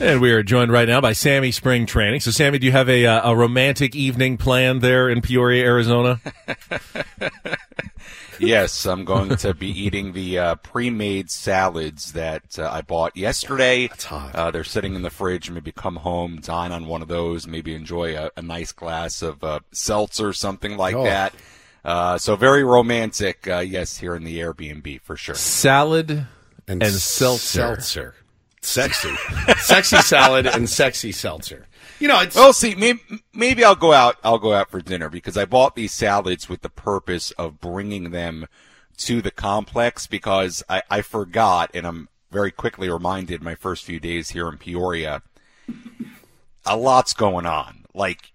And we are joined right now by Sammy Spring Training. So, Sammy, do you have a, uh, a romantic evening planned there in Peoria, Arizona? yes, I'm going to be eating the uh, pre-made salads that uh, I bought yesterday. That's hot. Uh, they're sitting in the fridge. Maybe come home, dine on one of those. Maybe enjoy a, a nice glass of uh, seltzer, something like Oh. that. Uh, so very romantic. Uh, yes, here in the Airbnb for sure. Salad and, s- seltzer. seltzer. Sexy. sexy salad and sexy seltzer. You know, it's Well, see, maybe, maybe I'll go out. I'll go out for dinner because I bought these salads with the purpose of bringing them to the complex because I, I forgot, and I'm very quickly reminded my first few days here in Peoria. A lot's going on. Like,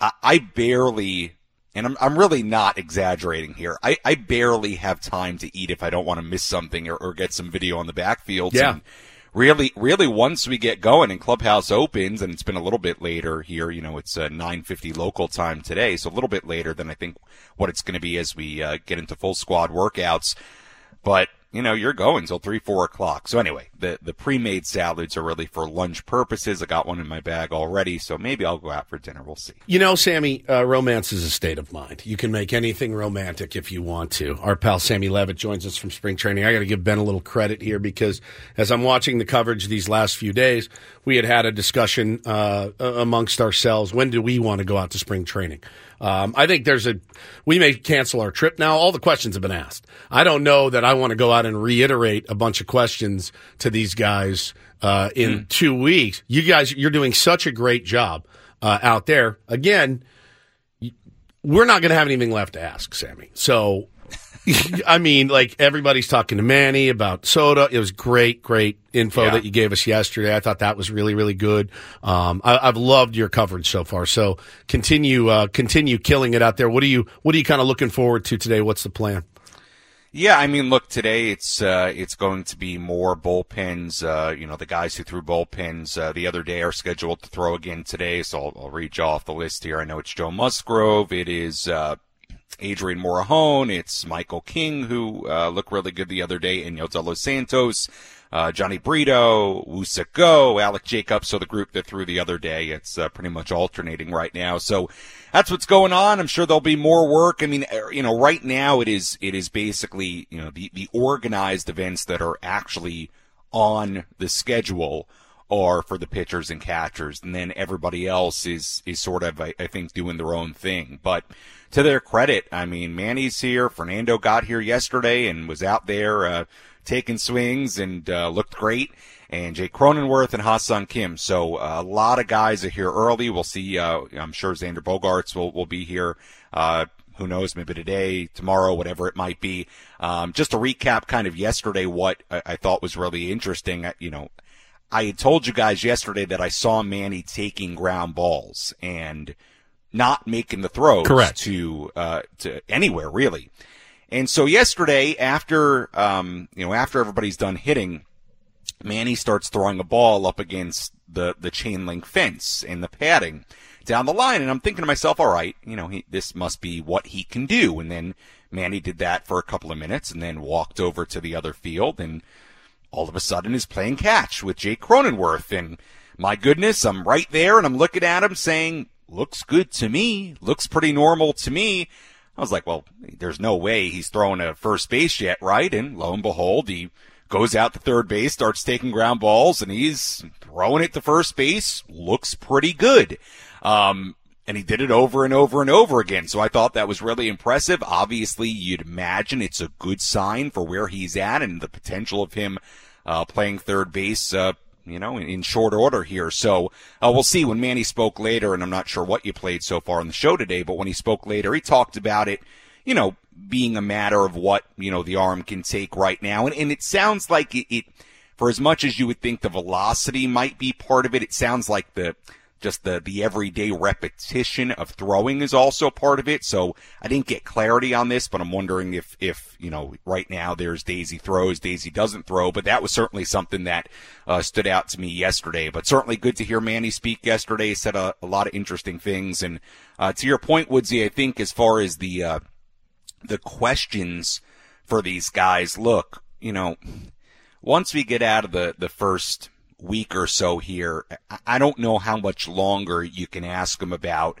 I, I barely, and I'm, I'm really not exaggerating here. I, I barely have time to eat if I don't want to miss something or, or get some video on the backfield. Yeah. And really, really, once we get going and Clubhouse opens, and it's been a little bit later here. You know, it's uh, 9:50 local time today, so a little bit later than I think what it's going to be as we uh, get into full squad workouts. But you know, you're going till three, four o'clock. So anyway, the the pre-made salads are really for lunch purposes. I got one in my bag already, so maybe I'll go out for dinner. We'll see. You know, Sammy, uh, romance is a state of mind. You can make anything romantic if you want to. Our pal Sammy Levitt joins us from spring training. I got to give Ben a little credit here because as I'm watching the coverage these last few days, we had had a discussion uh, amongst ourselves. When do we want to go out to spring training? Um, I think there's a, we may cancel our trip now. All the questions have been asked. I don't know that I want to go out and reiterate a bunch of questions to these guys uh, in two weeks. You guys, you're doing such a great job uh, out there. Again, we're not going to have anything left to ask, Sammy. So, I mean, like everybody's talking to Manny about soda. It was great, great info Yeah. that you gave us yesterday. I thought that was really, really good. Um, I, I've loved your coverage so far. So continue, uh, continue killing it out there. What are you, what are you kind of looking forward to today? What's the plan? Yeah, I mean, look, today it's uh, it's going to be more bullpens. Uh, you know, the guys who threw bullpens uh, the other day are scheduled to throw again today, so I'll, I'll read you off the list here. I know it's Joe Musgrove, it is uh, Adrian Morejon, it's Michael King, who uh, looked really good the other day, and Yotelo Santos, uh, Jhony Brito, Woo-Suk Go, Alek Jacobs. So the group that threw the other day, it's uh, pretty much alternating right now. So that's what's going on. I'm sure there'll be more work. I mean, er, you know, right now it is it is basically you know the the organized events that are actually on the schedule are for the pitchers and catchers, and then everybody else is is sort of I, I think doing their own thing. But to their credit, I mean, Manny's here. Fernando got here yesterday and was out there uh, taking swings and uh, looked great. And Jake Cronenworth and Ha-Seong Kim. So uh, a lot of guys are here early. We'll see. Uh, I'm sure Xander Bogaerts will will be here. Uh, who knows, maybe today, tomorrow, whatever it might be. Um, just to recap kind of yesterday, what I, I thought was really interesting, uh, you know, I had told you guys yesterday that I saw Manny taking ground balls and not making the throws Correct. to uh, to anywhere really. And so yesterday, after um, you know, after everybody's done hitting, Manny starts throwing a ball up against the the chain link fence and the padding down the line, and I'm thinking to myself, all right, you know, he, this must be what he can do. And then Manny did that for a couple of minutes, and then walked over to the other field, and all of a sudden is playing catch with Jake Cronenworth. And my goodness, I'm right there, and I'm looking at him saying, looks good to me, looks pretty normal to me. I was like, well, there's no way he's throwing a first base yet, right? And lo and behold, he goes out to third base, starts taking ground balls, and he's throwing it to first base. Looks pretty good. Um, and he did it over and over and over again. So I thought that was really impressive. Obviously, you'd imagine it's a good sign for where he's at and the potential of him uh, playing third base. Uh, you know, in, in short order here. So uh, we'll see when Manny spoke later, and I'm not sure what you played so far on the show today, but when he spoke later, he talked about it, you know, being a matter of what, you know, the arm can take right now. And, and it sounds like it, it, for as much as you would think the velocity might be part of it, it sounds like the, just the, the everyday repetition of throwing is also part of it. So I didn't get clarity on this, but I'm wondering if, if, you know, right now there's Daisy throws, Daisy doesn't throw, but that was certainly something that, uh, stood out to me yesterday, but certainly good to hear Manny speak yesterday, said a, a lot of interesting things. And, uh, to your point, Woodsy, I think as far as the, uh, the questions for these guys, look, you know, once we get out of the, the first week or so here, I don't know how much longer you can ask him about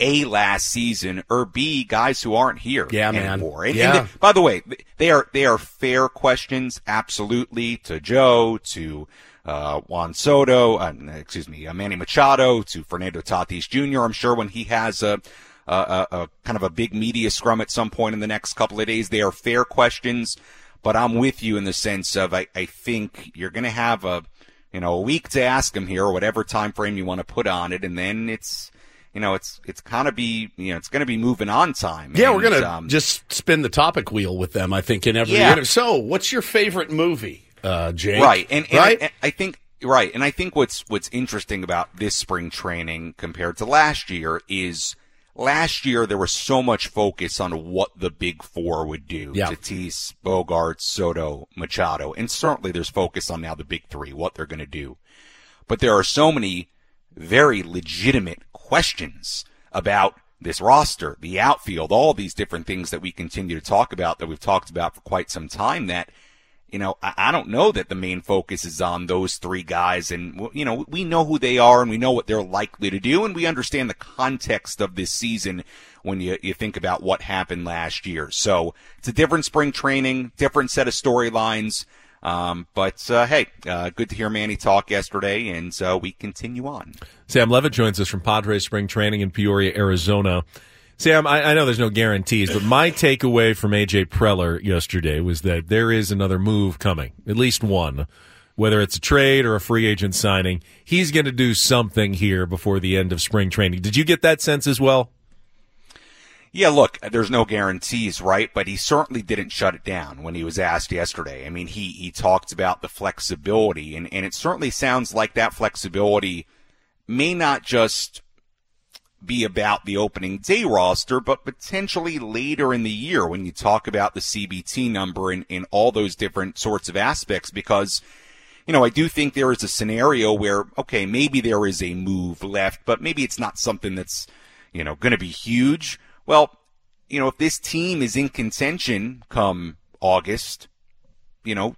a last season or B guys who aren't here yeah, anymore. Man. And, yeah. and they, by the way, they are they are fair questions, absolutely to Joe, to uh, Juan Soto, uh, excuse me, uh, Manny Machado, to Fernando Tatis Jr. I'm sure when he has a, a, a, a kind of a big media scrum at some point in the next couple of days, they are fair questions. But I'm with you in the sense of I, I think you're going to have a you know a week to ask him here, or whatever time frame you want to put on it, and then it's you know, it's it's kind of be you know it's going to be moving on time. Yeah, and, we're going to um, just spin the topic wheel with them. I think in every Yeah. interview. So, what's your favorite movie, uh, Jake? right, and, and right. I, and I think right, and I think what's what's interesting about this spring training compared to last year is last year there was so much focus on what the big four would do: Yeah. Tatis, Bogaert, Soto, Machado, and certainly there's focus on now the big three, what they're going to do. But there are so many very legitimate questions about this roster, the outfield, all these different things that we continue to talk about that we've talked about for quite some time that, you know, I, don't know that the main focus is on those three guys. And, you know, we know who they are and we know what they're likely to do. And we understand the context of this season when you, you think about what happened last year. So it's a different spring training, different set of storylines. Um, but uh, hey, uh, good to hear Manny talk yesterday, and uh, we continue on. Sam Levitt joins us from Padres spring training in Peoria, Arizona. Sam, I, I know there's no guarantees, but my takeaway from AJ Preller yesterday was that there is another move coming, at least one. Whether it's a trade or a free agent signing, he's going to do something here before the end of spring training. Did you get that sense as well? Yeah, look, there's no guarantees, right? But he certainly didn't shut it down when he was asked yesterday. I mean, he, he talked about the flexibility and, and it certainly sounds like that flexibility may not just be about the opening day roster, but potentially later in the year when you talk about the CBT number and, and all those different sorts of aspects because you know, I do think there is a scenario where, okay, maybe there is a move left, but maybe it's not something that's, you know, going to be huge. Well, you know, if this team is in contention come August, you know,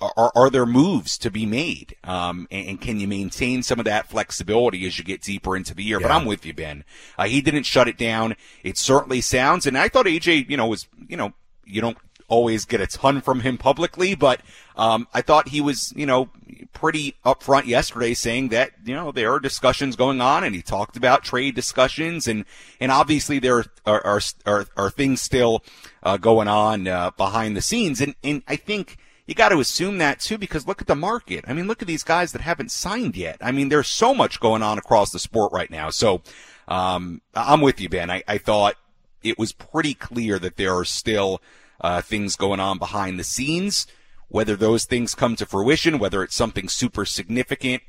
are, are there moves to be made? Um, and, and can you maintain some of that flexibility as you get deeper into the year? But I'm with you, Ben. Uh, he didn't shut it down. It certainly sounds, and I thought AJ, you know, was, you know, you don't always get a ton from him publicly, but um, I thought he was, you know, pretty upfront yesterday saying that, you know, there are discussions going on and he talked about trade discussions and, and obviously there are, are, are, are things still uh, going on uh, behind the scenes. And, and I think you got to assume that too because look at the market. I mean, look at these guys that haven't signed yet. I mean, there's so much going on across the sport right now. So um, I'm with you, Ben. I, I thought it was pretty clear that there are still uh, things going on behind the scenes. Whether those things come to fruition, whether it's something super significant,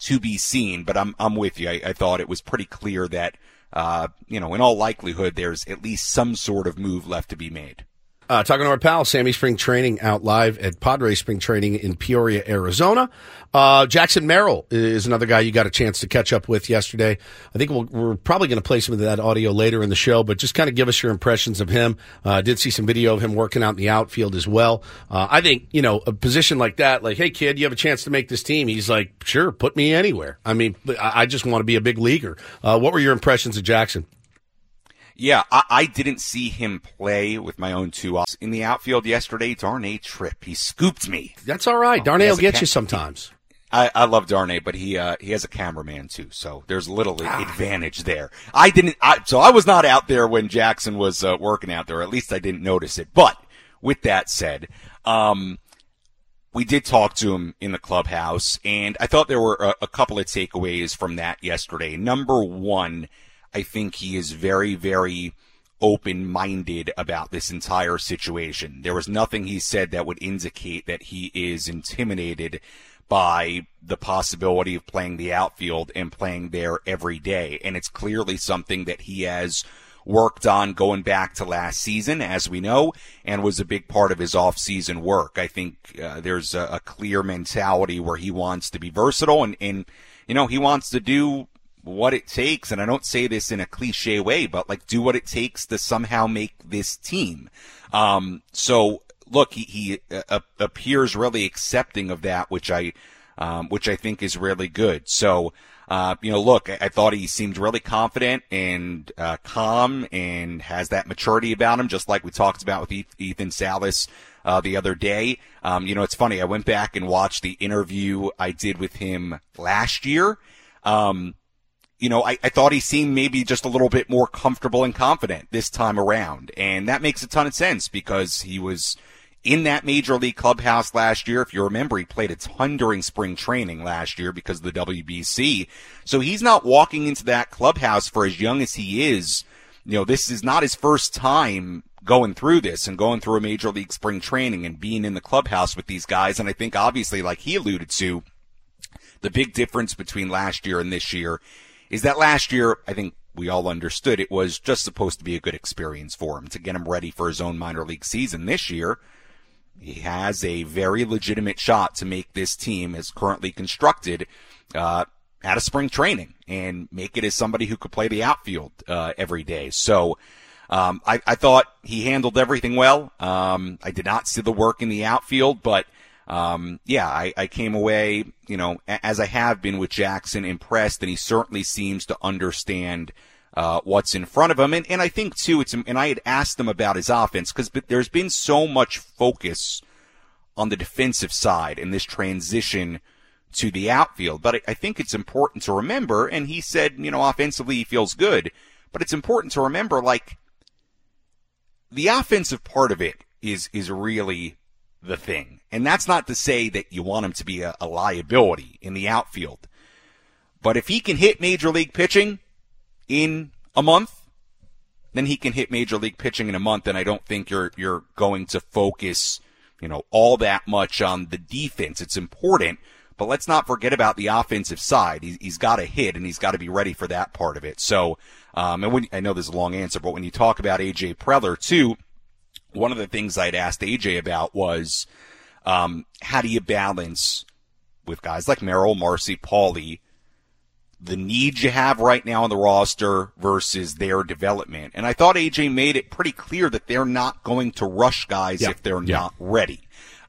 to be seen. But I'm I'm with you. I, I thought it was pretty clear that uh, you know, in all likelihood, there's at least some sort of move left to be made. Uh, talking to our pal, Sammy Spring Training out live at Padre Spring Training in Peoria, Arizona. Uh, Jackson Merrill is another guy you got a chance to catch up with yesterday. I think we'll, we're probably going to play some of that audio later in the show, but just kind of give us your impressions of him. Uh, did see some video of him working out in the outfield as well. Uh, I think, you know, a position like that, like, hey, kid, you have a chance to make this team. He's like, sure, put me anywhere. I mean, I, I just want to be a big leaguer. Uh, what were your impressions of Jackson? Yeah, I, I didn't see him play with my own two offs in the outfield yesterday. Darnay Trip, he scooped me. That's all right. Darnay he will get ca- you sometimes. I, I love Darnay, but he uh, he has a cameraman too, so there's a little advantage there. I didn't, I, so I was not out there when Jackson was uh, working out there. At least I didn't notice it. But with that said, um, we did talk to him in the clubhouse, and I thought there were a, a couple of takeaways from that yesterday. Number one, I think he is very, very open minded about this entire situation. There was nothing he said that would indicate that he is intimidated by the possibility of playing the outfield and playing there every day. And it's clearly something that he has worked on going back to last season, as we know, and was a big part of his off-season work. I think uh, there's a, a clear mentality where he wants to be versatile and, and, you know, he wants to do what it takes, and I don't say this in a cliche way, but like do what it takes to somehow make this team. Um, so look, he, he uh, appears really accepting of that, which I, um, which I think is really good. So, uh, you know, look, I, I, thought he seemed really confident and uh, calm and has that maturity about him, just like we talked about with Ethan Salas uh, the other day. Um, you know, it's funny. I went back and watched the interview I did with him last year. Um, you know, I, I thought he seemed maybe just a little bit more comfortable and confident this time around. And that makes a ton of sense because he was in that major league clubhouse last year. If you remember, he played a ton during spring training last year because of the WBC. So he's not walking into that clubhouse for as young as he is. You know, this is not his first time going through this and going through a major league spring training and being in the clubhouse with these guys. And I think obviously, like he alluded to, the big difference between last year and this year is that last year, I think we all understood it was just supposed to be a good experience for him to get him ready for his own minor league season this year. He has a very legitimate shot to make this team as currently constructed, uh, out of spring training and make it as somebody who could play the outfield, uh, every day. So, um, I, I, thought he handled everything well. Um, I did not see the work in the outfield, but um, yeah, I, I, came away, you know, as I have been with Jackson, impressed, and he certainly seems to understand uh, what's in front of him. And, and I think too, it's and I had asked him about his offense because there's been so much focus on the defensive side in this transition to the outfield. But I, I think it's important to remember, and he said, you know, offensively he feels good, but it's important to remember, like the offensive part of it is is really the thing. And that's not to say that you want him to be a, a liability in the outfield. But if he can hit major league pitching in a month, then he can hit major league pitching in a month. And I don't think you're, you're going to focus, you know, all that much on the defense. It's important, but let's not forget about the offensive side. He, has got to hit and he's got to be ready for that part of it. So, um, and when, I know there's a long answer, but when you talk about AJ Preller too, one of the things I'd asked AJ about was, um, how do you balance with guys like Merrill, Marsee, Pauley, the needs you have right now on the roster versus their development. And I thought AJ made it pretty clear that they're not going to rush guys if they're not ready.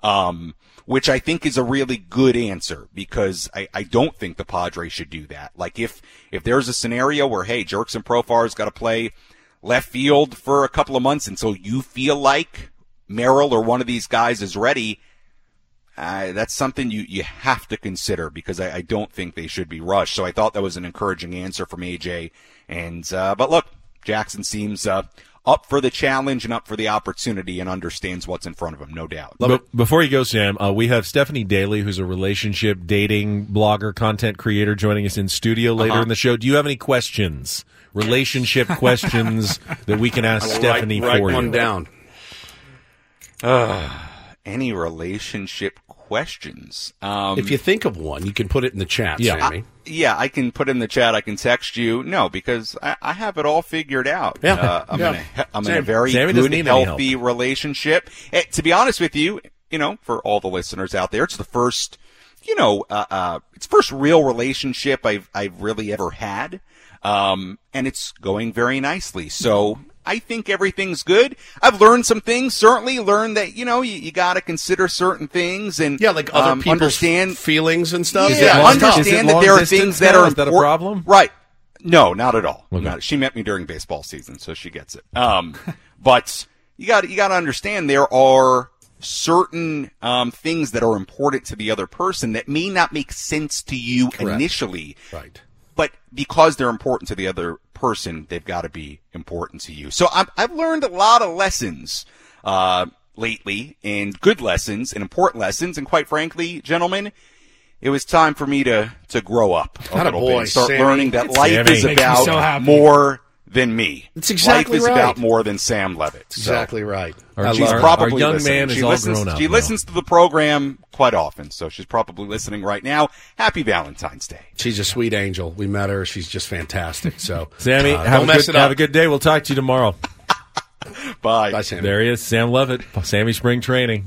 Um, which I think is a really good answer because I, I don't think the Padres should do that. Like if, if there's a scenario where, hey, Jurickson Profar's got to play left field for a couple of months until you feel like Merrill or one of these guys is ready, uh, that's something you, you have to consider because I, I, don't think they should be rushed. So I thought that was an encouraging answer from AJ. And, uh, but look, Jackson seems, uh, up for the challenge and up for the opportunity and understands what's in front of him, no doubt. But before you go, Sam, uh, we have Stephanie Daly, who's a relationship dating blogger, content creator, joining us in studio later uh-huh. in the show. Do you have any questions, relationship questions that we can ask Stephanie write, for write you? one down. Uh, any relationship questions? Um, if you think of one, you can put it in the chat, yeah. Sammy. I, yeah, I can put in the chat. I can text you. No, because I, I have it all figured out. Yeah. Uh, I'm, yeah. In, a, I'm in a very Sammy good, healthy relationship. Eh, to be honest with you, you know, for all the listeners out there, it's the first, you know, uh, uh, it's first real relationship I've, I've really ever had. Um, and it's going very nicely. So I think everything's good. I've learned some things. Certainly learned that you know you, you got to consider certain things and yeah, like other um, people's understand feelings and stuff. Yeah, understand that there are things that are is that a problem? Right. No, not at all. Okay. Not, she met me during baseball season, so she gets it. Um, but you got you got to understand there are certain um, things that are important to the other person that may not make sense to you Correct. initially. Right. But because they're important to the other person, they've got to be important to you. So i have learned a lot of lessons, uh, lately and good lessons and important lessons. And quite frankly, gentlemen, it was time for me to, to grow up a little boy, bit. Start Sammy. learning that life Sammy. is about so more than me. It's exactly Life is right. about more than Sam Levitt. So. Exactly right. Our, she's our, probably our young listening. man is she all listens, grown up. She now. listens to the program quite often, so she's probably listening right now. Happy Valentine's Day. She's a sweet angel. We met her. She's just fantastic. So, Sammy, uh, have, a good, have a good day. We'll talk to you tomorrow. Bye. Bye, Sammy. There he is, Sam Levitt, Sammy Spring Training.